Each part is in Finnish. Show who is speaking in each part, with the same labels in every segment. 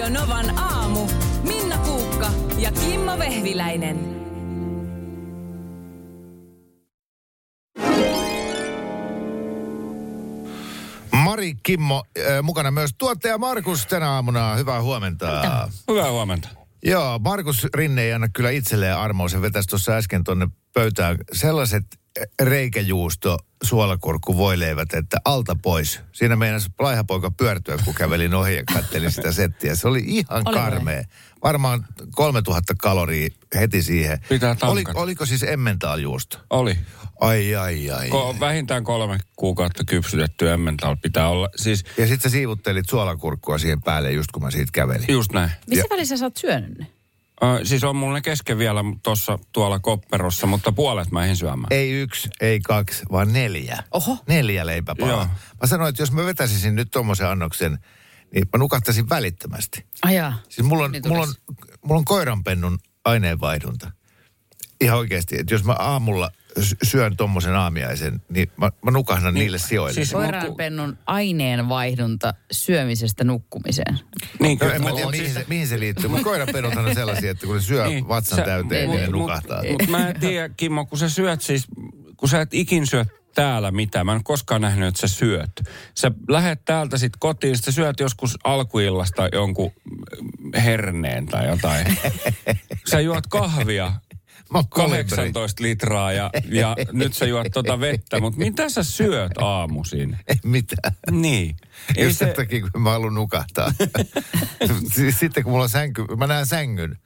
Speaker 1: Radio Novan aamu. Minna Kuukka ja Kimmo Vehviläinen.
Speaker 2: Mari Kimmo äh, mukana myös tuottaja Markus tänä aamuna. Hyvää huomenta.
Speaker 3: Hyvää huomenta.
Speaker 2: Joo, Markus Rinne ei anna kyllä itselleen armoa. Se vetäisi tuossa äsken tuonne pöytään sellaiset reikäjuusto suolakurkku voileivät, että alta pois. Siinä meinasi laihapoika pyörtyä, kun kävelin ohi ja kattelin sitä settiä. Se oli ihan
Speaker 4: Oli
Speaker 2: karmea. Varmaan 3000 kaloria heti siihen.
Speaker 3: Pitää
Speaker 2: Oli, oliko siis emmentaalijuusto?
Speaker 3: Oli.
Speaker 2: Ai, ai, ai.
Speaker 3: Ko- vähintään kolme kuukautta kypsytetty emmental pitää olla. Siis
Speaker 2: Ja sitten sä siivuttelit suolakurkkua siihen päälle just kun mä siitä kävelin.
Speaker 3: just näin.
Speaker 4: Missä välissä sä oot syönyt ne?
Speaker 3: Ö, siis on mulla ne kesken vielä tuossa tuolla kopperossa, mutta puolet mä en syömään.
Speaker 2: Ei yksi, ei kaksi, vaan neljä.
Speaker 4: Oho.
Speaker 2: Neljä leipäpalaa.
Speaker 3: Joo.
Speaker 2: Mä sanoin, että jos mä vetäisin nyt tommosen annoksen, niin mä nukahtaisin välittömästi.
Speaker 4: Ajaa.
Speaker 2: Siis mulla on,
Speaker 4: Niin
Speaker 2: mulla on, mulla on koiranpennun aineenvaihdunta. Ihan oikeasti, että jos mä aamulla syön tommosen aamiaisen, niin mä, mä nukahdan niille sijoille.
Speaker 3: siis-
Speaker 4: Koiranpennun aineenvaihdunta syömisestä nukkumiseen.
Speaker 3: Niin,
Speaker 2: No,
Speaker 3: kyllä,
Speaker 2: en mä tiedä, mihin,
Speaker 3: siis-
Speaker 2: se, mihin se liittyy, mutta koiranpennuthan on sellaisia, että kun ne syö niin, vatsan
Speaker 3: sä-
Speaker 2: täyteen, niin,
Speaker 4: niin,
Speaker 2: ne
Speaker 4: mut-
Speaker 2: nukahtaa.
Speaker 3: Mutta mä en tiedä, Kimmo, kun sä syöt siis, kun sä et ikin syö täällä mitään. Mä en ole koskaan nähnyt, että sä syöt. Sä lähet täältä sit kotiin, sit sä syöt joskus alkuillasta jonkun herneen tai jotain. Sä juot kahvia.
Speaker 2: Mä oon kolibri.
Speaker 3: 18 litraa ja, ja nyt sä juot tota vettä, mutta mitä sä syöt aamuisin?
Speaker 2: Ei mitään.
Speaker 3: Niin. Ei
Speaker 2: Just
Speaker 3: se,
Speaker 2: sen takia, kun mä haluan nukahtaa. Sitten kun mulla on sänky, mä näen sängyn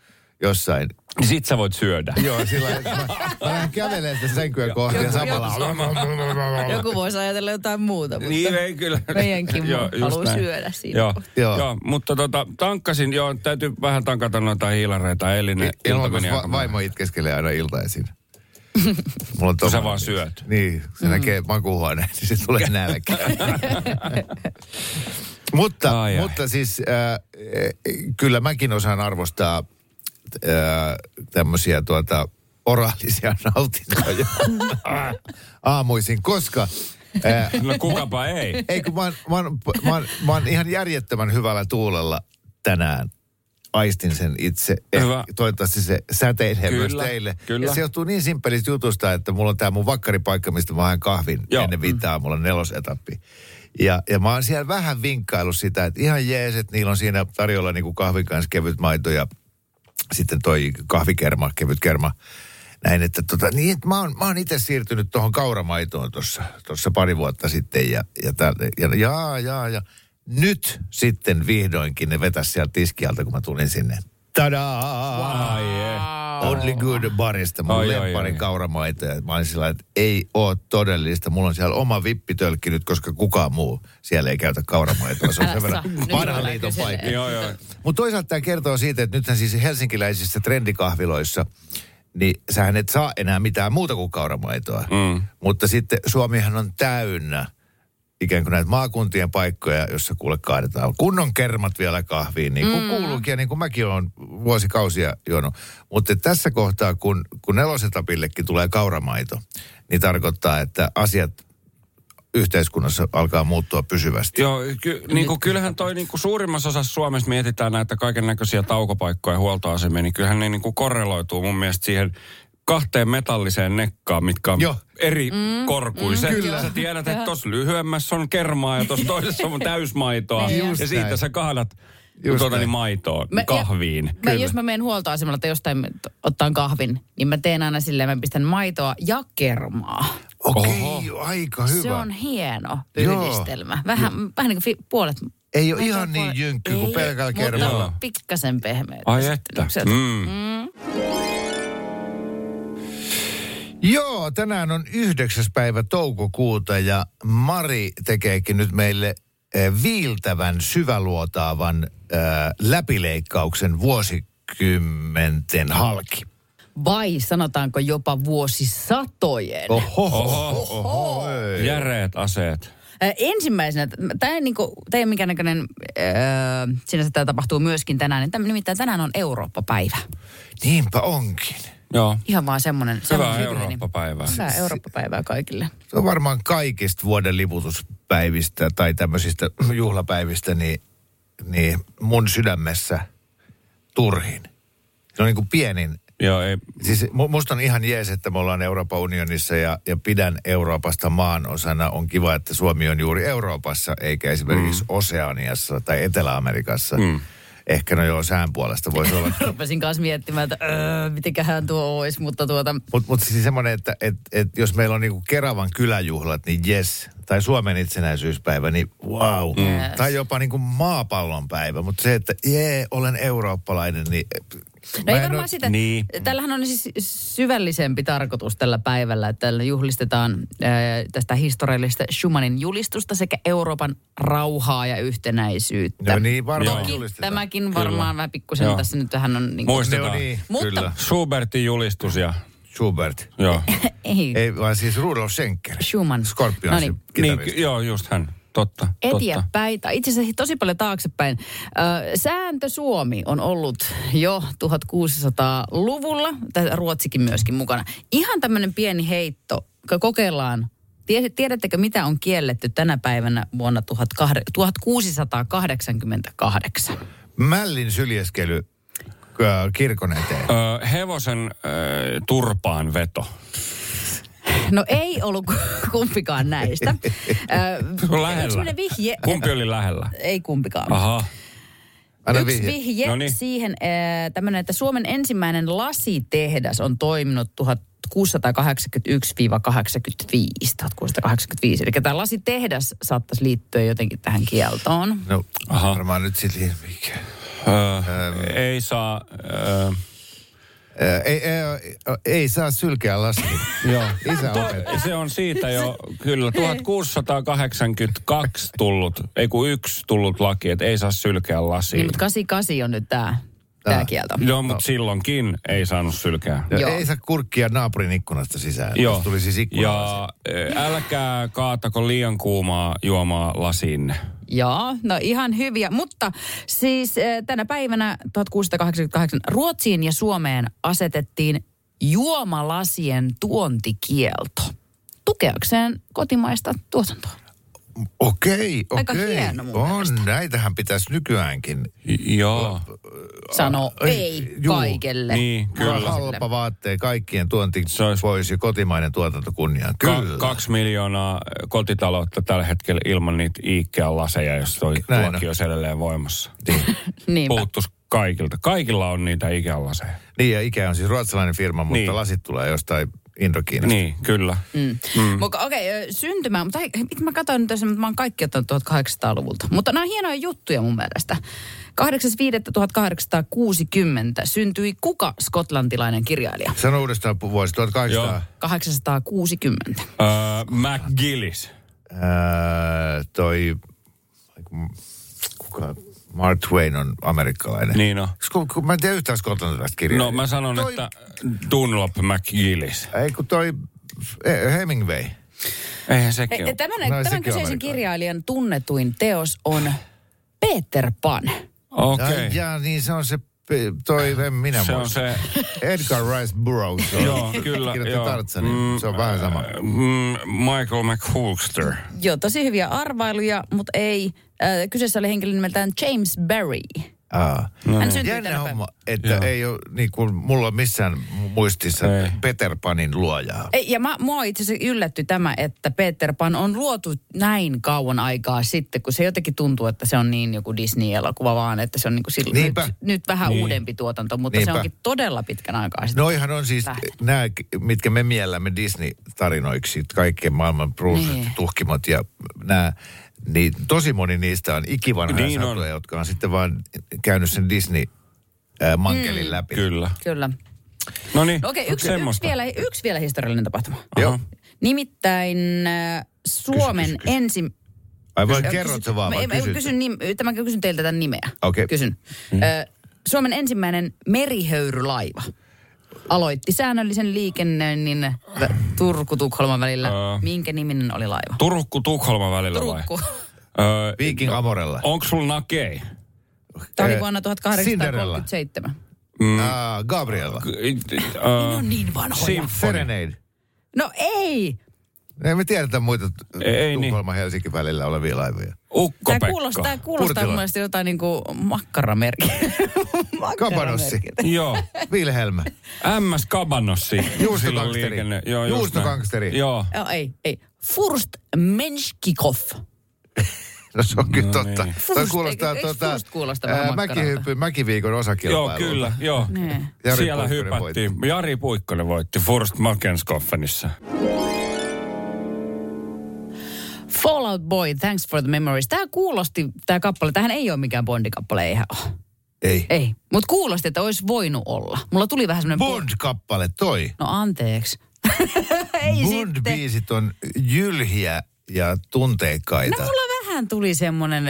Speaker 2: jossain.
Speaker 3: Niin sit sä voit syödä.
Speaker 2: Joo, sillä mä, mä lähden kävelemään sitä sänkyä kohti ja samalla...
Speaker 4: Joku voisi ajatella jotain muuta, mutta
Speaker 3: Niin ei kyllä.
Speaker 4: meidänkin
Speaker 3: Joo,
Speaker 4: haluaa
Speaker 3: näin.
Speaker 4: syödä siinä.
Speaker 3: Joo.
Speaker 2: Joo.
Speaker 3: joo. joo, mutta tota, tankkasin, joo, täytyy vähän tankata noita hiilareita. Elinen ilta
Speaker 2: Ilman,
Speaker 3: meni
Speaker 2: va- vaimo itkeskelee aina iltaisin. Mulla on
Speaker 3: sä vaan syöt.
Speaker 2: Niin, se mm. näkee makuuhuoneen, niin se tulee nälkä. mutta,
Speaker 3: Ai, ai.
Speaker 2: mutta siis äh, kyllä mäkin osaan arvostaa äh, tämmöisiä tuota, oraalisia nautintoja aamuisin, koska... Äh,
Speaker 3: No kukapa ei.
Speaker 2: ei kun mä oon, mä, oon, mä, oon, mä oon ihan järjettömän hyvällä tuulella tänään. Aistin sen itse. Eh,
Speaker 3: Hyvä.
Speaker 2: toivottavasti se säteilee myös
Speaker 3: Kyllä,
Speaker 2: teille.
Speaker 3: kyllä.
Speaker 2: Ja se johtuu niin simppelistä jutusta, että mulla on tää mun vakkaripaikka, mistä mä haen kahvin
Speaker 3: Joo.
Speaker 2: ennen viittaa, mulla on nelosetappi. Ja, ja mä oon siellä vähän vinkkailut sitä, että ihan jees, että niillä on siinä tarjolla niinku kahvin kanssa kevyt maito ja sitten toi kahvikerma, kevyt kerma. Näin, että tota, niin, että mä oon, mä oon itse siirtynyt tuohon kauramaitoon tuossa pari vuotta sitten ja, ja, täältä, ja, ja, ja, ja nyt sitten vihdoinkin ne vetäisi sieltä tiskialta, kun mä tulin sinne. Tadaa!
Speaker 3: Ai ei.
Speaker 2: Only Good Barista, mun
Speaker 3: Ai, ai,
Speaker 2: lempparin
Speaker 3: ai.
Speaker 2: kauramaito. Ja mä olin sillä että ei oo todellista. Mulla on siellä oma vippitölkki nyt, koska kukaan muu siellä ei käytä kauramaitoa. Se on sen verran vanhan liiton paikka. Mutta toisaalta tämä kertoo siitä, että nythän siis helsinkiläisissä trendikahviloissa, niin sähän et saa enää mitään muuta kuin kauramaitoa.
Speaker 3: Mm.
Speaker 2: Mutta sitten Suomihan on täynnä ikään kuin näitä maakuntien paikkoja, jossa kuule kaadetaan kunnon kermat vielä kahviin, niin kuin mm. kuuluukin ja niin kuin mäkin olen vuosikausia juonut. Mutta tässä kohtaa, kun, kun nelosetapillekin tulee kauramaito, niin tarkoittaa, että asiat yhteiskunnassa alkaa muuttua pysyvästi.
Speaker 3: Joo, ky, niin kuin, kyllähän toi niin kuin suurimmassa osassa Suomessa mietitään näitä kaiken näköisiä taukopaikkoja ja huoltoasemia, niin kyllähän ne niin kuin korreloituu mun mielestä siihen kahteen metalliseen nekkaan, mitkä on
Speaker 2: Joo.
Speaker 3: eri mm, korkuiset.
Speaker 2: mm, kyllä.
Speaker 3: Sä tiedät, että tuossa lyhyemmässä on kermaa ja tuossa toisessa on täysmaitoa.
Speaker 4: Niin,
Speaker 2: just
Speaker 3: ja siitä
Speaker 2: näin.
Speaker 3: sä kahdat
Speaker 2: Just
Speaker 3: tuota, niin maitoon,
Speaker 4: Mä-
Speaker 3: kahviin.
Speaker 4: Mä,
Speaker 2: Kyllä.
Speaker 4: jos mä menen huoltoasemalla tai jostain ottaan kahvin, niin mä teen aina silleen, mä pistän maitoa ja kermaa.
Speaker 2: Okei,
Speaker 3: Oho.
Speaker 2: aika hyvä.
Speaker 4: Se on hieno yhdistelmä. Vähän, vähän niin kuin puolet.
Speaker 2: Ei ole ihan niin
Speaker 4: puolet-
Speaker 2: jynkky kuin pelkällä
Speaker 4: mutta
Speaker 2: kermalla.
Speaker 4: pikkasen pehmeitä.
Speaker 3: Ai että.
Speaker 4: sieltä.
Speaker 3: Mm.
Speaker 2: Joo, tänään on 9. päivä toukokuuta ja Mari tekeekin nyt meille eh, viiltävän, syväluotaavan äh, läpileikkauksen vuosikymmenten halki.
Speaker 4: Vai sanotaanko jopa vuosisatojen?
Speaker 2: Oho,
Speaker 3: Oho.
Speaker 2: oho, ei.
Speaker 3: Järeät aseet.
Speaker 4: Ö, Ensimmäisenä, tämä ei niinku, tää ei ole mikään näköinen, öö, sinänsä tämä tapahtuu myöskin tänään, niin täm, nimittäin tänään on Eurooppa-päivä.
Speaker 2: Niinpä onkin.
Speaker 3: Joo.
Speaker 4: Ihan vaan semmoinen.
Speaker 3: Hyvää Eurooppa-päivää.
Speaker 4: Hyvää Eurooppa-päivää kaikille.
Speaker 2: Se on varmaan kaikista vuoden liputuspäivistä tai tämmöisistä juhlapäivistä, niin niin mun sydämessä turhin. Se on niin kuin pienin.
Speaker 3: Joo, ei,
Speaker 2: Siis mu- musta on ihan jees, että me ollaan Euroopan unionissa ja, ja pidän Euroopasta maan osana. On kiva, että Suomi on juuri Euroopassa, eikä esimerkiksi mm. Oseaniassa tai Etelä-Amerikassa. Mm. Ehkä no joo, sään puolesta voisi olla.
Speaker 4: Rupesin kanssa miettimään, että öö, mitenköhän tuo olisi, mutta tuota...
Speaker 2: Mutta mut siis semmoinen, että et, et jos meillä on niinku Keravan kyläjuhlat, niin yes. Tai Suomen itsenäisyyspäivä, niin wow. Mm.
Speaker 4: Yes.
Speaker 2: Tai jopa niinku maapallon päivä. Mutta se, että jee, olen eurooppalainen, niin...
Speaker 4: No ei varmaan sitä.
Speaker 3: Niin.
Speaker 4: Tällähän on siis syvällisempi tarkoitus tällä päivällä, että tällä juhlistetaan ää, tästä historiallista Schumannin julistusta sekä Euroopan rauhaa ja yhtenäisyyttä.
Speaker 2: No niin, varmaan julistetaan.
Speaker 4: Tämäkin varmaan vähän pikkusen
Speaker 3: Joo.
Speaker 4: tässä nyt vähän on niin kuin,
Speaker 3: Muistetaan.
Speaker 2: No niin,
Speaker 4: Mutta-
Speaker 2: kyllä.
Speaker 3: Schubertin julistus ja...
Speaker 2: Schubert.
Speaker 3: Joo.
Speaker 4: ei,
Speaker 2: Ei, vaan siis Rudolf Schenker.
Speaker 4: Schumann.
Speaker 2: Scorpions
Speaker 4: No niin.
Speaker 3: niin, joo, just hän. Totta, totta.
Speaker 4: eteenpäin, tai itse asiassa tosi paljon taaksepäin. Sääntö Suomi on ollut jo 1600-luvulla, tai Ruotsikin myöskin mukana. Ihan tämmöinen pieni heitto, ko- kokeillaan. Tie- Tiedättekö, mitä on kielletty tänä päivänä vuonna 1688?
Speaker 2: Mällin syljeskely kirkon eteen.
Speaker 3: Ö, hevosen ö, turpaan veto.
Speaker 4: No ei ollut ku- kumpikaan näistä.
Speaker 3: Lähellä.
Speaker 4: vihje.
Speaker 3: Kumpi oli lähellä?
Speaker 4: Ei kumpikaan.
Speaker 3: Aha.
Speaker 2: Anna
Speaker 4: Yksi
Speaker 2: vihje.
Speaker 4: vihje
Speaker 3: Noniin.
Speaker 4: siihen, äh, tämmöinen, että Suomen ensimmäinen lasitehdas on toiminut 1681-85, 1685. Eli tämä lasitehdas saattaisi liittyä jotenkin tähän kieltoon.
Speaker 2: No,
Speaker 3: Aha.
Speaker 2: varmaan nyt sitten... Mikä?
Speaker 3: Ö, ei saa... Ö,
Speaker 2: Ää, Ei, ei, ei saa sylkeä lasia.
Speaker 3: joo.
Speaker 2: Isä opetti.
Speaker 3: Se on siitä jo kyllä 1682 tullut, ei kun yksi tullut laki, että ei saa sylkeä
Speaker 4: Niin,
Speaker 3: lasiin.
Speaker 4: mutta 88 on nyt tämä tää
Speaker 2: Ah.
Speaker 4: kielto.
Speaker 3: Joo, mutta silloinkin ei saanut sylkeä.
Speaker 2: Ja
Speaker 4: Joo.
Speaker 2: Ei saa kurkkia naapurin ikkunasta sisään.
Speaker 3: Joo.
Speaker 2: Jos tuli siis
Speaker 3: ja älkää kaatako liian kuumaa juomaa lasiinne.
Speaker 4: Joo, no ihan hyviä. Mutta siis äh, tänä päivänä 1688 Ruotsiin ja Suomeen asetettiin juomalasien tuontikielto. Tukeakseen kotimaista tuotantoa.
Speaker 2: Okei,
Speaker 4: Aika
Speaker 2: okei.
Speaker 4: hieno mun
Speaker 2: On,
Speaker 4: mielestä.
Speaker 2: näitähän pitäisi nykyäänkin.
Speaker 3: J- joo.
Speaker 4: Sano ei
Speaker 2: juu.
Speaker 4: kaikelle.
Speaker 3: Niin, kyllä.
Speaker 2: Halpa vaatteen, kaikkien tuonti
Speaker 3: Se olisi-
Speaker 2: pois ja kotimainen tuotanto kunniaan.
Speaker 3: Ka-
Speaker 2: Kyllä.
Speaker 3: kaksi miljoonaa kotitaloutta tällä hetkellä ilman niitä Ikea-laseja, jos toi
Speaker 2: Näin
Speaker 3: laki
Speaker 2: on.
Speaker 3: edelleen voimassa.
Speaker 4: Niinpä.
Speaker 3: Puuttuisi kaikilta. Kaikilla on niitä Ikea-laseja.
Speaker 2: Niin ja Ikea on siis ruotsalainen firma, mutta
Speaker 3: Niin.
Speaker 2: lasit tulee jostain Indokiinasta.
Speaker 3: Niin, kyllä.
Speaker 4: Mm. Mm. Mutta okei, okay, syntymä, mutta hei, mä katsoin nyt tässä, mutta mä oon kaikki ottanut 1800-luvulta. Mutta nämä on hienoja juttuja mun mielestä. 8.5.1860 syntyi kuka skotlantilainen kirjailija?
Speaker 2: Sano uudestaan vuosi 1800.
Speaker 3: Joo.
Speaker 4: 860.
Speaker 3: Öö, McGillis.
Speaker 2: Ää, toi, kuka, Mark Twain on amerikkalainen.
Speaker 3: Niin on.
Speaker 2: Kun, kun, mä en tiedä yhtään skotlantilaista kirjaa.
Speaker 3: No mä sanon,
Speaker 2: toi,
Speaker 3: että Dunlop McGillis.
Speaker 2: Ei kun toi eh, Hemingway.
Speaker 3: Eihän sekin
Speaker 4: Ei,
Speaker 3: ole.
Speaker 4: Tämän,
Speaker 2: No,
Speaker 4: tämän
Speaker 2: sekin on
Speaker 4: kyseisen kirjailijan tunnetuin teos on Peter Pan.
Speaker 3: Okei.
Speaker 2: Okay. Ja, niin se on se, toi, en minä
Speaker 3: Se on se,
Speaker 2: Edgar Rice Burroughs.
Speaker 3: joo, kyllä.
Speaker 2: Kirjoitti
Speaker 3: joo.
Speaker 2: Tarzanin. Se on vähän sama.
Speaker 3: Mm, Michael McHolster.
Speaker 4: Joo, tosi hyviä arvailuja, mutta ei. Äh, kyseessä oli henkilö nimeltään James Barry.
Speaker 2: Aa.
Speaker 4: Hän syntyi
Speaker 2: Jännä
Speaker 4: tänä
Speaker 2: homma, että
Speaker 3: Joo.
Speaker 2: ei ole niin kuin mulla on missään muistissa
Speaker 3: Ei.
Speaker 2: Peter Panin luojaa.
Speaker 4: Ei, ja mä, mua itse asiassa yllätty tämä, että Peter Pan on luotu näin kauan aikaa sitten, kun se jotenkin tuntuu, että se on niin joku Disney-elokuva vaan, että se on niin kuin silloin, nyt,
Speaker 2: Niinpä.
Speaker 4: nyt vähän
Speaker 3: Niin.
Speaker 4: uudempi tuotanto, mutta
Speaker 2: Niinpä.
Speaker 4: se onkin todella pitkän aikaa sitten.
Speaker 2: Noihan on siis
Speaker 4: Lähti.
Speaker 2: nämä, mitkä me miellämme Disney-tarinoiksi, kaikkien maailman Bruce,
Speaker 4: Niin.
Speaker 2: tuhkimot ja nämä, niin tosi moni niistä on ikivanhoja
Speaker 3: Niin on.
Speaker 2: satuja, jotka on sitten vaan käynyt sen Disney-mankelin läpi.
Speaker 3: Kyllä.
Speaker 4: Kyllä.
Speaker 3: No niin,
Speaker 4: No okei, yksi, yksi, vielä, yksi vielä historiallinen tapahtuma.
Speaker 2: Joo.
Speaker 4: Nimittäin Suomen
Speaker 2: Kysy, kysy.
Speaker 4: ensi...
Speaker 2: Ai vai
Speaker 4: Kysy-
Speaker 2: kerrot
Speaker 4: kysy-
Speaker 2: sä vaan
Speaker 4: mä-
Speaker 2: vai
Speaker 4: mä-
Speaker 2: kysyt?
Speaker 4: kysyn, nim, tämän kysyn teiltä tämän nimeä.
Speaker 2: Okei.
Speaker 4: Kysyn.
Speaker 3: Mm.
Speaker 4: Suomen ensimmäinen merihöyrylaiva aloitti säännöllisen liikennöinnin Turku-Tukholman välillä.
Speaker 3: Ö.
Speaker 4: Minkä niminen oli laiva?
Speaker 3: Turukku-Tukholma välillä vai?
Speaker 4: Turku.
Speaker 3: Öö,
Speaker 2: Viking Amorella.
Speaker 3: onko sulla nakei?
Speaker 4: Tämä oli vuonna
Speaker 2: Cinderella.
Speaker 4: 1837.
Speaker 3: Mm.
Speaker 2: Ah, Gabriella.
Speaker 3: Öö,
Speaker 4: niin vanhoja.
Speaker 3: Symphony.
Speaker 2: Serenade.
Speaker 4: No ei!
Speaker 2: Ei me tiedetä muita
Speaker 3: Ei niin.
Speaker 2: Tukholma Helsinki välillä olevia laivoja.
Speaker 3: Ukko
Speaker 4: Tämä kuulostaa, tämä kuulostaa mun mielestä jotain niin kuin makkaramerkkiä.
Speaker 2: Kabanossi.
Speaker 3: Joo.
Speaker 2: Wilhelm.
Speaker 3: MS Kabanossi.
Speaker 2: Juustokangsteri.
Speaker 3: Joo, just
Speaker 2: Juustokangsteri.
Speaker 3: näin. Joo.
Speaker 4: Joo, ei, ei. Furst Menschkikov.
Speaker 2: No se on kyllä
Speaker 3: No
Speaker 2: totta.
Speaker 3: niin.
Speaker 4: Furst,
Speaker 2: kuulostaa
Speaker 4: eikö-
Speaker 2: tuota,
Speaker 4: Furst kuulosta
Speaker 2: ää,
Speaker 4: vähän makkaralta?
Speaker 2: mäkihyppy, mäkiviikon
Speaker 3: Joo,
Speaker 2: osakilpailu.
Speaker 3: kyllä, joo.
Speaker 4: Niin.
Speaker 2: Jari
Speaker 3: Siellä
Speaker 2: Puikkonen
Speaker 3: hypättiin. Jari Puikkonen voitti Forst Makenskoffenissa.
Speaker 4: Fallout Boy, Thanks for the Memories. Tämä kuulosti, tämä kappale, tähän ei ole mikään Bondikappale, eihän ole.
Speaker 2: Ei.
Speaker 4: Ei, mutta kuulosti, että olisi voinut olla. Mulla tuli vähän semmoinen...
Speaker 2: Bond-kappale, toi.
Speaker 4: No anteeksi. ei sitten.
Speaker 2: Bond-biisit on jylhiä ja tunteikkaita.
Speaker 4: No mulla vähän tuli semmoinen,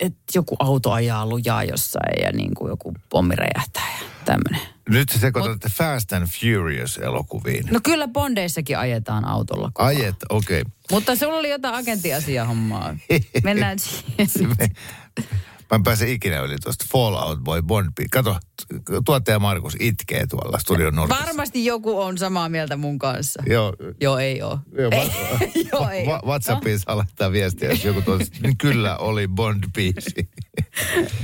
Speaker 4: että joku auto ajaa lujaa jossain ja niin kuin joku pommi räjähtää ja tämmöinen.
Speaker 2: Nyt sä sekoitat Fast and Furious-elokuviin.
Speaker 4: No kyllä Bondeissakin ajetaan autolla. ajan.
Speaker 2: Ajet, okei. Okay.
Speaker 4: Mutta sulla oli jotain agenttiasiahommaa. Mennään siihen.
Speaker 2: Mä en pääse ikinä yli tuosta Fallout Boy Bond. Kato, tuottaja Markus itkee tuolla studion nurkassa.
Speaker 4: Varmasti joku on samaa mieltä mun kanssa.
Speaker 2: Joo,
Speaker 4: Joo, ei oo.
Speaker 2: Joo,
Speaker 4: ei,
Speaker 2: va-
Speaker 4: joo, ei
Speaker 2: va-. WhatsAppiin saa laittaa viestiä, jos joku tuossa, niin kyllä oli Bond-biisi.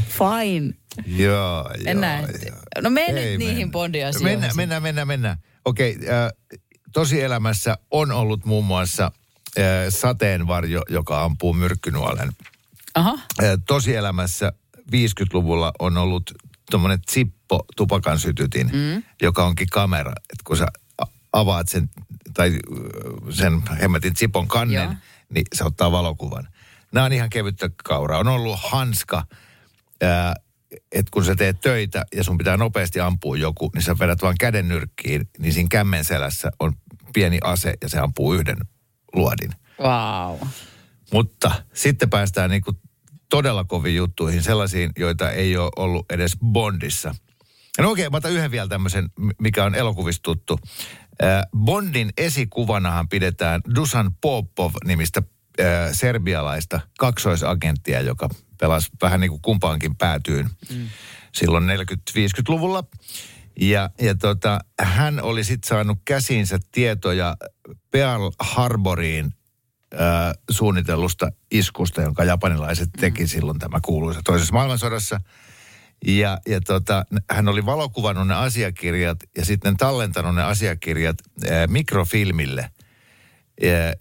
Speaker 4: Fine.
Speaker 2: Joo, joo.
Speaker 4: Mennään.
Speaker 2: joo.
Speaker 4: No
Speaker 2: Ei
Speaker 4: niihin
Speaker 2: mennä.
Speaker 4: Bondi-asioihin.
Speaker 2: Mennään, mennään, mennään, mennään. Okei, äh, tosielämässä on ollut muun muassa äh, sateenvarjo, joka ampuu myrkkynuolen.
Speaker 4: Aha.
Speaker 2: Äh, tosielämässä 50-luvulla on ollut tuommoinen Zippo tupakan sytytin, mm. joka onkin kamera. Et kun sä avaat sen, tai äh, sen hemmetin Zipon kannen,
Speaker 4: Joo.
Speaker 2: niin se ottaa valokuvan. Nämä on ihan kevyttä kauraa. On ollut hanska, että kun sä teet töitä ja sun pitää nopeasti ampua joku, niin sä vedät vaan käden nyrkkiin, niin siinä kämmen selässä on pieni ase ja se ampuu yhden luodin.
Speaker 4: Wow.
Speaker 2: Mutta sitten päästään niinku todella koviin juttuihin, sellaisiin, joita ei ole ollut edes Bondissa. No okei, mä otan yhden vielä tämmöisen, mikä on elokuvista tuttu. Bondin esikuvanahan pidetään Dusan Popov-nimistä äh, serbialaista kaksoisagenttia, joka pelasi vähän niin kuin kumpaankin päätyyn mm. silloin 40-50-luvulla. Ja, ja tota, hän oli sitten saanut käsiinsä tietoja Pearl Harboriin äh, suunnitellusta iskusta, jonka japanilaiset teki silloin tämä kuuluisa toisessa maailmansodassa. Ja, ja tota, hän oli valokuvannut ne asiakirjat ja sitten tallentanut ne asiakirjat ää, mikrofilmille,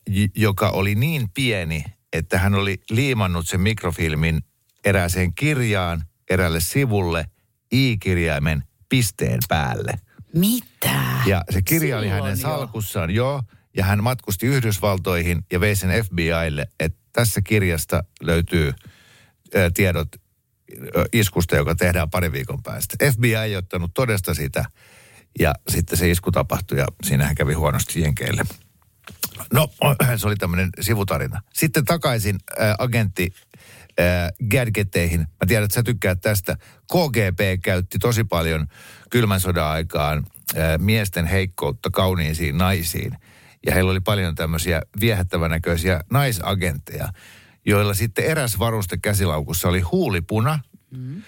Speaker 2: j- joka oli niin pieni, että hän oli liimannut sen mikrofilmin erääseen kirjaan, eräälle sivulle, i-kirjaimen pisteen päälle.
Speaker 4: Mitä?
Speaker 2: Ja se kirja oli
Speaker 4: Silloin
Speaker 2: hänen
Speaker 4: jo.
Speaker 2: salkussaan, joo. Ja hän matkusti Yhdysvaltoihin ja vei sen FBIlle, että tässä kirjasta löytyy ö, tiedot iskusta, joka tehdään pari viikon päästä. FBI ei ottanut todesta sitä ja sitten se isku tapahtui ja siinähän kävi huonosti jenkeille. No, se oli tämmöinen sivutarina. Sitten takaisin äh, agentti äh, gadgetteihin. Mä tiedän, että sä tykkäät tästä. KGB käytti tosi paljon kylmän sodan aikaan äh, miesten heikkoutta kauniisiin naisiin. Ja heillä oli paljon tämmöisiä viehättävän näköisiä naisagentteja, joilla sitten eräs varuste käsilaukussa oli huulipuna, mm.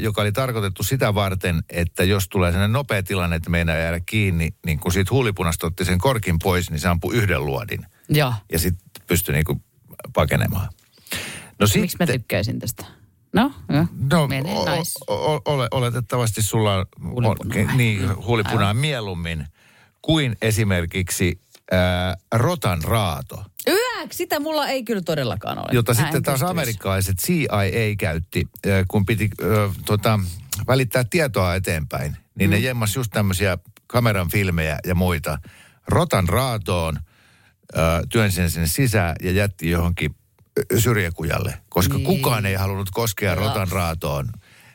Speaker 2: Joka oli tarkoitettu sitä varten, että jos tulee sellainen nopea tilanne, että meinaa jäädä kiinni, niin kun siitä huulipunasta otti sen korkin pois, niin se ampui yhden luodin.
Speaker 4: Joo.
Speaker 2: Ja sitten pystyi niinku pakenemaan. No
Speaker 4: Miksi mä tykkäisin tästä? No, joo.
Speaker 2: No, o- o- ole, oletettavasti sulla on
Speaker 4: Huulipunaa.
Speaker 2: on- niin, huulipunaa mieluummin kuin esimerkiksi ää, rotan raato,
Speaker 4: Yäk, sitä mulla ei kyllä todellakaan ole.
Speaker 2: jota
Speaker 4: Mä
Speaker 2: sitten
Speaker 4: en
Speaker 2: taas
Speaker 4: pystyisi.
Speaker 2: amerikkalaiset CIA käytti, kun piti ää, tota, välittää tietoa eteenpäin. Niin mm. ne jemmas just tämmöisiä kameran filmejä ja muita rotan raatoon, ää, työnsi sen sinne sisään ja jätti johonkin syrjäkujalle, koska
Speaker 4: Niin.
Speaker 2: kukaan ei halunnut koskea
Speaker 4: Joo.
Speaker 2: rotan raatoon.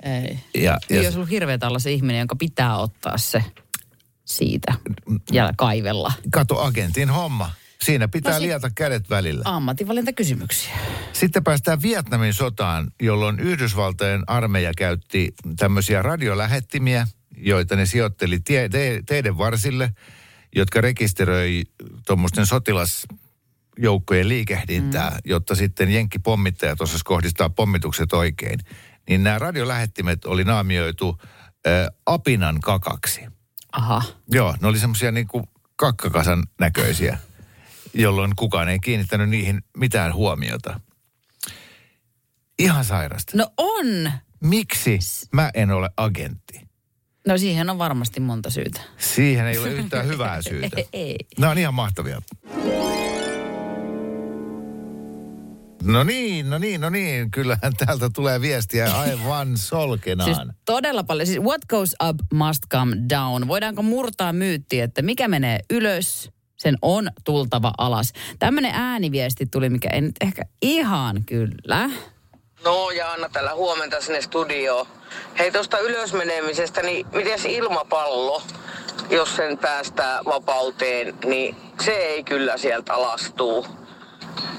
Speaker 4: Ei.
Speaker 2: Ja,
Speaker 4: Niin
Speaker 2: ja,
Speaker 4: jos sulla hirveetä olla se ihminen, jonka pitää ottaa se siitä ja kaivella.
Speaker 2: kato agentin homma. Siinä pitää
Speaker 4: No
Speaker 2: no
Speaker 4: sit-
Speaker 2: liata kädet välillä.
Speaker 4: Ammatinvalintakysymyksiä.
Speaker 2: Sitten päästään Vietnamin sotaan, jolloin Yhdysvaltojen armeija käytti tämmöisiä radiolähettimiä, joita ne sijoitteli tie, te, teiden varsille, jotka rekisteröi tuommoisten sotilasjoukkojen liikehdintää, mm. jotta sitten jenkkipommittajat osas kohdistaa pommitukset oikein. Niin nämä radiolähettimet oli naamioitu äh, apinan kakaksi.
Speaker 4: Aha.
Speaker 2: Joo, ne oli semmoisia niinku kakkakasan näköisiä, jolloin kukaan ei kiinnittänyt niihin mitään huomiota. Ihan sairasta.
Speaker 4: No on.
Speaker 2: Miksi mä en ole agentti?
Speaker 4: No siihen on varmasti monta syytä.
Speaker 2: Siihen ei ole yhtään hyvää syytä.
Speaker 4: Ei.
Speaker 2: Nämä on ihan mahtavia. No niin, no niin, no niin. Kyllähän täältä tulee viestiä aivan solkenaan.
Speaker 4: Siis todella paljon. Siis what goes up must come down. Voidaanko murtaa myytti, että mikä menee ylös, sen on tultava alas. Tämmöinen ääniviesti tuli, mikä ei nyt ehkä ihan kyllä.
Speaker 5: No Jaana, tällä huomenta sinne studioon. Hei tuosta ylösmenemisestä, niin mites ilmapallo, jos sen päästää vapauteen, niin se ei kyllä sieltä alastuu.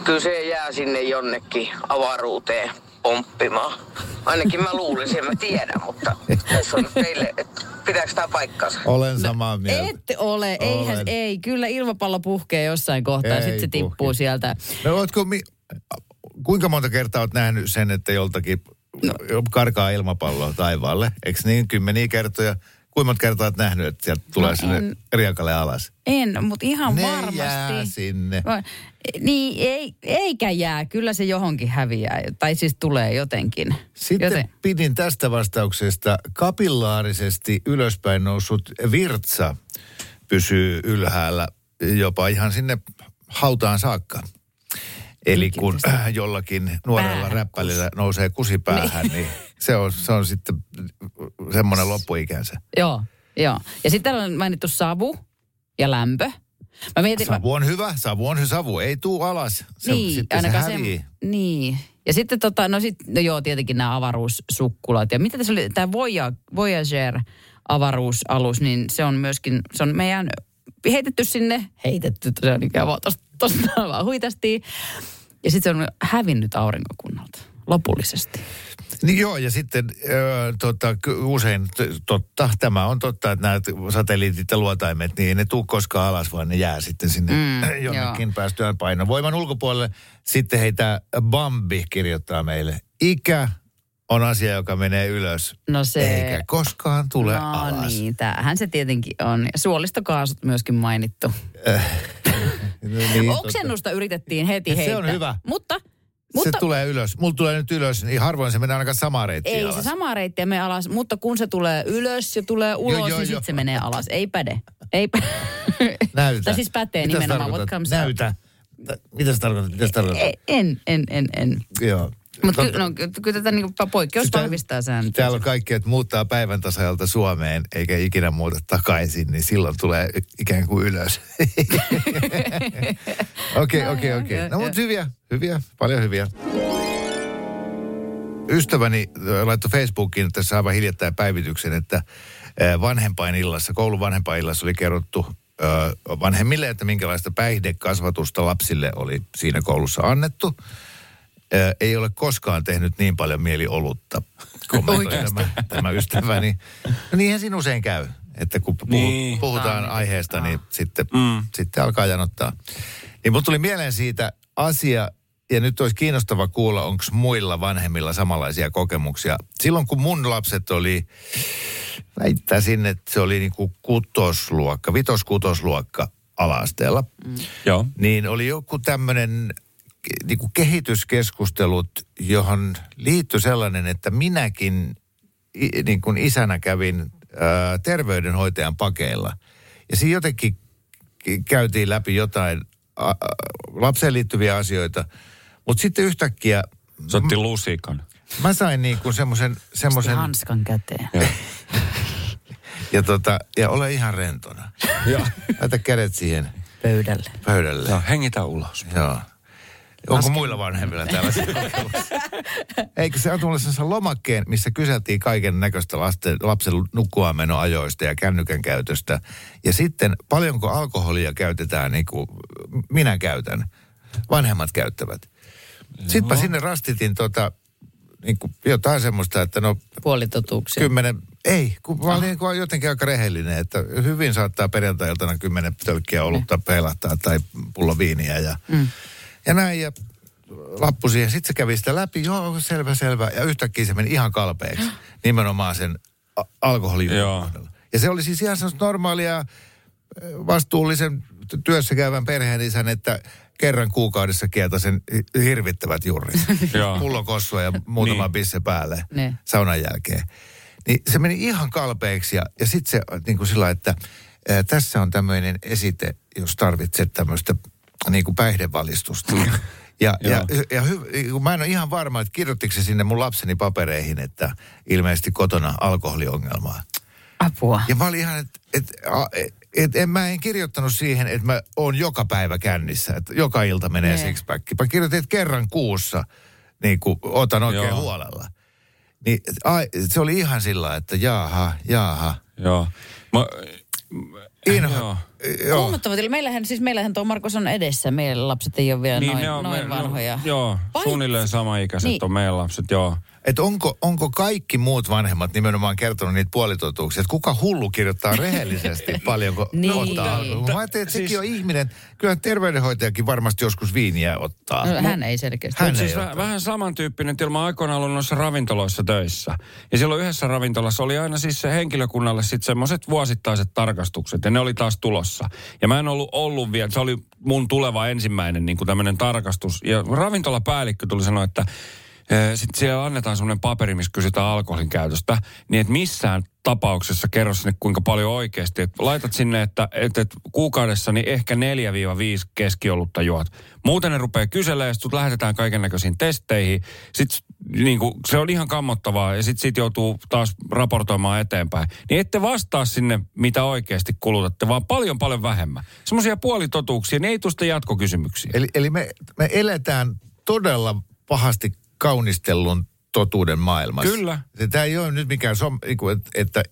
Speaker 5: Kyllä se jää sinne jonnekin avaruuteen pomppimaan. Ainakin mä luulisin, en mä tiedän, mutta tässä on teille, että pitääkö tämä paikkansa?
Speaker 2: Olen samaa mieltä.
Speaker 4: Et ole, eihän,
Speaker 2: Olen.
Speaker 4: ei. Kyllä ilmapallo puhkee jossain kohtaa,
Speaker 2: Ei
Speaker 4: sitten se tippuu
Speaker 2: puhke.
Speaker 4: sieltä.
Speaker 2: No ootko, mi- kuinka monta kertaa olet nähnyt sen, että joltakin no. karkaa ilmapalloa taivaalle? Eikö niin kymmeniä kertoja? Kuinka monta kertaa olet nähnyt, että sieltä tulee
Speaker 4: No
Speaker 2: sinne
Speaker 4: en.
Speaker 2: riakalle alas?
Speaker 4: En, mutta ihan
Speaker 2: ne
Speaker 4: varmasti.
Speaker 2: jää sinne.
Speaker 4: Niin, ei, eikä jää. Kyllä se johonkin häviää. Tai siis tulee jotenkin.
Speaker 2: Sitten
Speaker 4: Joten,
Speaker 2: pidin tästä vastauksesta kapillaarisesti ylöspäin noussut virtsa pysyy ylhäällä jopa ihan sinne hautaan saakka. Eli kun jollakin nuorella
Speaker 4: Päähän
Speaker 2: räppälillä nousee kusi päähän, niin, se, on, se on sitten semmoinen loppuikänsä.
Speaker 4: joo, joo. Ja sitten on mainittu savu ja lämpö. Mä mietin,
Speaker 2: Savu on hyvä, savu on savu, ei tuu alas. Se,
Speaker 4: niin,
Speaker 2: sitten se
Speaker 4: ainakaan
Speaker 2: hävii.
Speaker 4: se, niin. Ja sitten tota, no sit, no joo, tietenkin nämä avaruussukkulat. Ja mitä tässä oli, tämä Voyager avaruusalus, niin se on myöskin, se on meidän heitetty sinne, heitetty tosiaan ikään vaan tosta, tosta vaan huitastiin. Ja sitten se on hävinnyt aurinkokunnalta lopullisesti.
Speaker 2: Niin joo, ja sitten ö, tota, usein t- totta, tämä on totta, että nämä satelliitit ja luotaimet, niin ei ne tuu koskaan alas, vaan ne jää sitten sinne
Speaker 4: Mm,
Speaker 2: jonnekin päästöön painovoiman ulkopuolelle. Sitten heitä Bambi kirjoittaa meille. Ikä on asia, joka menee ylös,
Speaker 4: No se...
Speaker 2: eikä koskaan tule
Speaker 4: no
Speaker 2: alas.
Speaker 4: niin, tämähän se tietenkin on. Suolistokaasut myöskin mainittu.
Speaker 2: No niin,
Speaker 4: Oksennusta yritettiin heti
Speaker 2: Se
Speaker 4: heittää.
Speaker 2: on hyvä.
Speaker 4: Mutta,
Speaker 2: totta.
Speaker 4: Mutta
Speaker 2: Se tulee ylös. Mulla tulee nyt ylös, niin harvoin se menee ainakaan samaa reittiä
Speaker 4: ei
Speaker 2: alas.
Speaker 4: se sama reitti mene alas, mutta kun se tulee ylös ja tulee ulos,
Speaker 2: joo,
Speaker 4: niin
Speaker 2: joo.
Speaker 4: sitten se menee alas. Ei päde. Ei päde.
Speaker 2: Näytä.
Speaker 4: Tai siis pätee
Speaker 2: Mitä sä
Speaker 4: nimenomaan. What
Speaker 2: tarkoitat?
Speaker 4: comes
Speaker 2: Näytä. Mitä se tarkoittaa? Mitä se tarkoittaa?
Speaker 4: Ei, En, en, en, en.
Speaker 2: Joo.
Speaker 4: Mutta kyllä, no, ky- kyllä tätä niinku poikkeus
Speaker 2: Sitä-
Speaker 4: vahvistaa sääntöä.
Speaker 2: Täällä on kaikki, että muuttaa päivän tasajalta Suomeen eikä ikinä muuta takaisin, niin silloin tulee ikään kuin ylös. Okei, okei, okei. No mutta hyviä, hyviä, paljon hyviä. Ystäväni laittoi Facebookiin tässä aivan hiljattain päivityksen, että vanhempainillassa, koulun vanhempainillassa oli kerrottu vanhemmille, että minkälaista päihdekasvatusta lapsille oli siinä koulussa annettu. Ei ole koskaan tehnyt niin paljon mieli olutta, kommentoi tämä, tämä ystäväni. No niinhän siinä usein käy, että kun puhu,
Speaker 3: Niin.
Speaker 2: puhutaan aiheesta, niin sitten,
Speaker 3: Mm.
Speaker 2: sitten alkaa janottaa. Niin mun tuli mieleen siitä asia, ja nyt olisi kiinnostava kuulla, onko muilla vanhemmilla samanlaisia kokemuksia. Silloin kun mun lapset oli, väittäisin, että se oli niinku kutosluokka, vitos-kutosluokka ala-asteella,
Speaker 3: Joo.
Speaker 2: niin oli joku tämmöinen niinku kehityskeskustelut, johon liittyi sellainen, että minäkin niin kuin isänä kävin ää, terveydenhoitajan pakeilla. Ja siinä jotenkin käytiin läpi jotain a, lapseen liittyviä asioita, mutta sitten yhtäkkiä
Speaker 3: Se otti lusikan.
Speaker 2: mä sain niin kuin semmoisen, semmoisen
Speaker 4: Hanskan käteen.
Speaker 3: Joo.
Speaker 2: ja, tota, ja ole ihan rentona. Laita kädet siihen
Speaker 4: Pöydälle.
Speaker 2: pöydälle.
Speaker 3: Joo, hengitä ulos.
Speaker 2: Joo. Onko muilla vanhemmilla tällaisia? Eikö se on sellaisen lomakkeen, missä kyseltiin kaiken näköistä lasten, lapsen nukkuamenoajoista ja kännykän käytöstä. Ja sitten paljonko alkoholia käytetään, niin kuin minä käytän, vanhemmat käyttävät. Sittenpä sinne rastitin tota, niin kuin jotain semmoista, että no
Speaker 4: Puolitotuuksia.
Speaker 2: kymmenen, ei, kun mä olin niin kuin jotenkin aika rehellinen, että hyvin saattaa perjantai-iltana kymmenen tölkkiä olutta peilahtaa tai pullo viiniä ja, mm. Ja näin ja lappu siihen. Sitten se kävi sitä läpi, joo selvä selvä ja yhtäkkiä se meni ihan kalpeeksi nimenomaan sen a- alkoholin. Ja se oli siis ihan semmoista normaalia ö, vastuullisen työssä käyvän perheen isän, että kerran kuukaudessa kieltäisen hirvittävät jurrit.
Speaker 3: Joo.
Speaker 2: Pullo kossua ja muutama
Speaker 3: Niin.
Speaker 2: pisse päälle
Speaker 4: Ne.
Speaker 2: saunan jälkeen. Niin se meni ihan kalpeeksi ja, ja sitten se niin kuin sillä että ää, tässä on tämmöinen esite, jos tarvitset tämmöistä niin kuin päihdevalistusta. Ja, ja,
Speaker 3: Joo.
Speaker 2: ja hy, kun mä en ole ihan varma, että kirjoittiko se sinne mun lapseni papereihin, että ilmeisesti kotona alkoholiongelmaa.
Speaker 4: Apua.
Speaker 2: Ja mä olin ihan, että et, et, et, en, mä en kirjoittanut siihen, että mä oon joka päivä kännissä, että joka ilta menee
Speaker 4: Nee.
Speaker 2: sixpack. Mä kirjoitin, että kerran kuussa niin kuin, otan oikein
Speaker 3: Joo.
Speaker 2: huolella. Niin ai, se oli ihan sillä että jaaha, jaaha.
Speaker 3: Joo. Mä,
Speaker 2: Inho,
Speaker 3: Joo.
Speaker 2: joo.
Speaker 4: Meillähän, siis meillähän tuo Markus on edessä. Meidän lapset ei ole vielä noin,
Speaker 3: Niin, ne on
Speaker 4: noin
Speaker 3: me-
Speaker 4: vanhoja.
Speaker 3: No, joo,
Speaker 4: Vai-
Speaker 3: suunnilleen samaikäiset
Speaker 4: Niin.
Speaker 3: niin. on meidän lapset, joo.
Speaker 2: Että onko, onko kaikki muut vanhemmat nimenomaan kertonut niitä puolitotuuksia, että kuka hullu kirjoittaa rehellisesti paljonko
Speaker 4: Niin.
Speaker 2: ottaa alkoholia. Mä ajattelin, että sekin
Speaker 3: Siis-
Speaker 2: on ihminen. Kyllä terveydenhoitajakin varmasti joskus viiniä ottaa.
Speaker 4: No, hän ei selkeästi.
Speaker 2: Hän- ei
Speaker 3: siis
Speaker 2: ole
Speaker 3: väh, vähän samantyyppinen tilma aikoinaan ollut noissa ravintoloissa töissä. Ja silloin yhdessä ravintolassa oli aina siis se henkilökunnalle sitten semmoiset vuosittaiset tarkastukset. Ja ne oli taas tulossa. Ja mä en ollut ollut vielä, se oli mun tuleva ensimmäinen niin tämmöinen tarkastus. Ja ravintolapäällikkö tuli sanoa, että sitten siellä annetaan semmoinen paperi, missä kysytään alkoholin käytöstä, niin että missään tapauksessa kerro sinne kuinka paljon oikeasti. Et laitat sinne, että, että, että kuukaudessa niin ehkä 4-5 keskiolutta juot. Muuten ne rupeaa kyselemään ja sitten lähetetään kaiken näköisiin testeihin. Sitten niin kuin, se on ihan kammottavaa ja sitten sit joutuu taas raportoimaan eteenpäin. Niin ette vastaa sinne, mitä oikeasti kulutatte, vaan paljon paljon vähemmän. Semmoisia puolitotuuksia, niin ei tule jatkokysymyksiä.
Speaker 2: Eli, eli me, me eletään todella pahasti kaunistelun totuuden maailmassa.
Speaker 3: Kyllä.
Speaker 2: Tämä ei ole nyt mikään, som, että,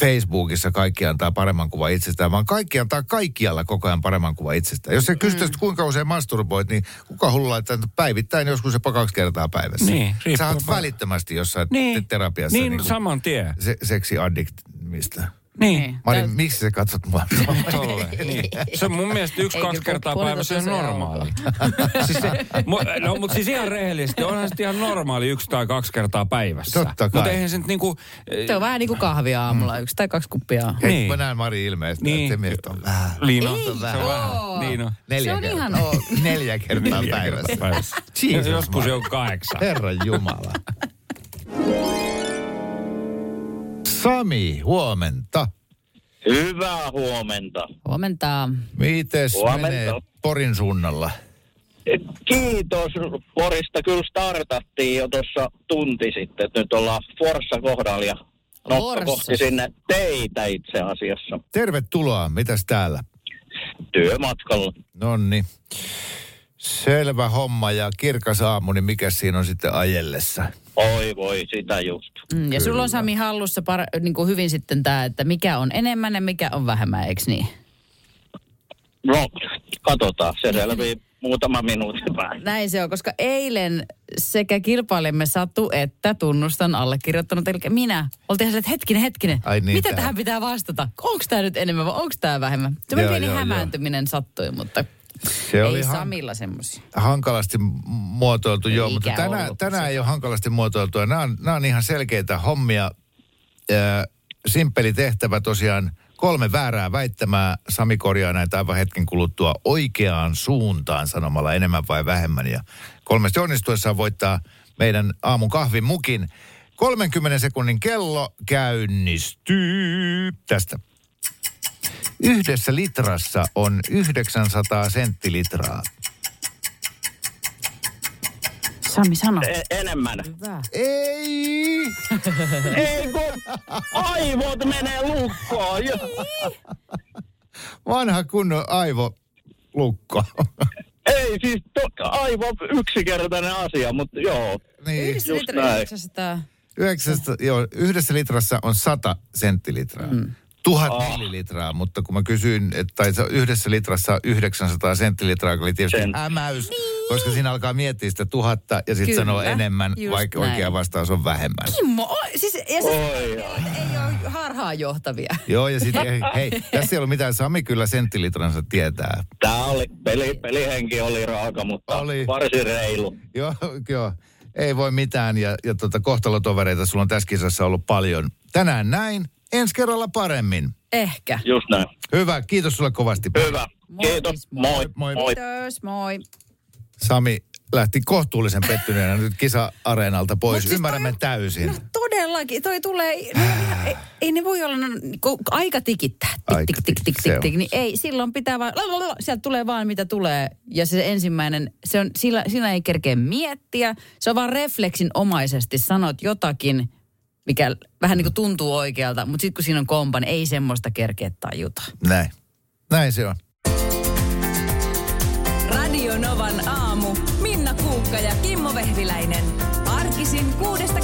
Speaker 2: Facebookissa kaikki antaa paremman kuvan itsestään, vaan kaikki antaa kaikkialla koko ajan paremman kuvan itsestään. Jos se kysytään, mm. kuinka usein masturboit, niin kuka hullu laittaa että päivittäin joskus jopa kaksi kertaa päivässä.
Speaker 3: Niin,
Speaker 2: Sä oot välittömästi jossain
Speaker 3: Niin,
Speaker 2: te- terapiassa.
Speaker 3: niin,
Speaker 2: niinku
Speaker 3: saman tien.
Speaker 2: se, seksiaddiktimista.
Speaker 3: Niin.
Speaker 2: Marin, miksi sä katsot mua?
Speaker 3: Tolle, niin. Se on mun mielestä yksi,
Speaker 4: Ei
Speaker 3: kaksi kertaa päivässä
Speaker 4: se on.
Speaker 3: normaali. siis se, mu- no, mutta siis ihan rehellisesti, onhan se ihan normaali yksi tai kaksi kertaa päivässä.
Speaker 2: Totta kai.
Speaker 3: Mutta eihän se nyt niinku...
Speaker 4: Se on vähän niin kuin kahvia aamulla, yksi tai kaksi kuppia.
Speaker 2: Hei,
Speaker 3: Niin.
Speaker 2: mä näen Mari ilmeisesti,
Speaker 3: Niin.
Speaker 2: että se mielestä on vähän.
Speaker 3: Liino,
Speaker 4: Ei
Speaker 3: se on
Speaker 2: vähän.
Speaker 3: Niin on.
Speaker 2: Neljä
Speaker 4: Se on
Speaker 2: kertaa.
Speaker 4: ihan ok.
Speaker 2: Neljä kertaa päivässä.
Speaker 3: päivässä. Joskus
Speaker 2: Mari.
Speaker 3: jo kahdeksan.
Speaker 2: Herran Jumala. Sami, huomenta.
Speaker 6: Hyvää huomenta.
Speaker 4: Huomenta.
Speaker 2: Mites
Speaker 6: Huomenta.
Speaker 2: menee Porin suunnalla?
Speaker 6: Kiitos. Porista kyllä startattiin jo tuossa tunti sitten. Nyt ollaan Forssa kohdalla ja kohti sinne teitä itse asiassa
Speaker 2: Tervetuloa, mitäs täällä?
Speaker 6: työmatkalla.
Speaker 2: Nonni. Selvä homma ja kirkas aamu, niin mikä siinä on sitten ajellessa?
Speaker 6: Oi voi, sitä just.
Speaker 4: Mm, ja sulla on Sami hallussa par, niin kuin hyvin sitten tämä, että mikä on enemmän ja mikä on vähemmän, eikö niin?
Speaker 6: No, katsotaan. Se selvii muutama minuutin päästä.
Speaker 4: Näin se on, koska eilen sekä kilpailimme Satu että tunnustan allekirjoittanut, eli minä. Oltiin että hetkinen, hetkinen,
Speaker 2: Ai niin,
Speaker 4: mitä
Speaker 2: tää.
Speaker 4: tähän pitää vastata? Onko tämä nyt enemmän vai onko tämä vähemmän? Se
Speaker 2: Joo,
Speaker 4: pieni
Speaker 2: joo,
Speaker 4: hämääntyminen sattui, mutta
Speaker 2: Se
Speaker 4: ei
Speaker 2: oli han-
Speaker 4: Samilla semmoisia.
Speaker 2: hankalasti muotoiltu, joo, mutta tänään, tänään ei ole hankalasti muotoiltu. Nämä on, nämä on ihan selkeitä hommia. Ää, simppeli tehtävä tosiaan. Kolme väärää väittämää. Sami korjaa näitä aivan hetken kuluttua oikeaan suuntaan sanomalla enemmän vai vähemmän. Ja kolmesti onnistuessaan voittaa meidän aamun kahvin mukin. 30 sekunnin kello käynnistyy tästä. Yhdessä litrassa on 900 senttilitraa.
Speaker 4: Sami, sano.
Speaker 6: E- enemmän.
Speaker 4: Hyvä.
Speaker 2: Ei!
Speaker 6: Ei kun aivot menee lukkoon.
Speaker 2: Vanha kunnon aivolukko.
Speaker 6: Ei siis to, aivan yksinkertainen asia, mutta joo.
Speaker 2: niin.
Speaker 4: Yhdessä litra
Speaker 6: näin.
Speaker 4: 900.
Speaker 2: Yhdeksästä, joo, yhdessä litrassa on 100 senttilitraa. Mm. Tuhat millilitraa, mutta kun mä kysyin, että yhdessä litrassa on 900 senttilitraa, oli tietysti
Speaker 6: Sen-
Speaker 2: hämäys, koska siinä alkaa miettiä sitä tuhatta ja sitten sanoo enemmän,
Speaker 4: just
Speaker 2: vaikka
Speaker 4: näin.
Speaker 2: oikea vastaus on vähemmän.
Speaker 4: Kimmo, oi, siis, ja se,
Speaker 6: Oi,
Speaker 4: ei, ei ole harhaanjohtavia.
Speaker 2: Joo, ja sitten hei, tässä ei ollut mitään, Sami kyllä senttilitransa tietää.
Speaker 6: Tää oli, peli, pelihenki oli raaka, mutta
Speaker 2: Oli.
Speaker 6: varsin reilu.
Speaker 2: Joo, joo. Ei voi mitään ja, ja tota, kohtalotovereita sulla on tässä kisassa ollut paljon. Tänään näin, ensi kerralla paremmin.
Speaker 4: Ehkä.
Speaker 6: Just näin.
Speaker 2: Hyvä, kiitos sulle kovasti.
Speaker 6: Hyvä.
Speaker 4: Moi,
Speaker 6: Kiitos.
Speaker 4: moi.
Speaker 6: Moi.
Speaker 2: Moi.
Speaker 6: Moi.
Speaker 4: Kiitos, moi.
Speaker 2: Sami lähti kohtuullisen pettyneenä nyt kisa-areenalta pois.
Speaker 4: Siis
Speaker 2: Ymmärrämme
Speaker 4: toi on-
Speaker 2: täysin.
Speaker 4: No todellakin, toi tulee, no, ihan, ei, ei ne voi olla, no, kun aika tikittää, tik,
Speaker 2: Aika
Speaker 4: tik, tik, tik,
Speaker 2: tik-
Speaker 4: tik, niin ei, silloin pitää vaan, lalalala, sieltä tulee vaan mitä tulee. Ja se ensimmäinen, se on, sillä, siinä ei kerkeä miettiä, se on vaan refleksin omaisesti, sanot jotakin, mikä vähän niin kuin tuntuu oikealta, mutta sitten kun siinä on kompa, niin ei semmoista kerkeä tajuta.
Speaker 2: Näin. Näin se on.
Speaker 1: Radio Novan aamu. Minna Kuukka ja Kimmo Vehviläinen. Arkisin kuudesta.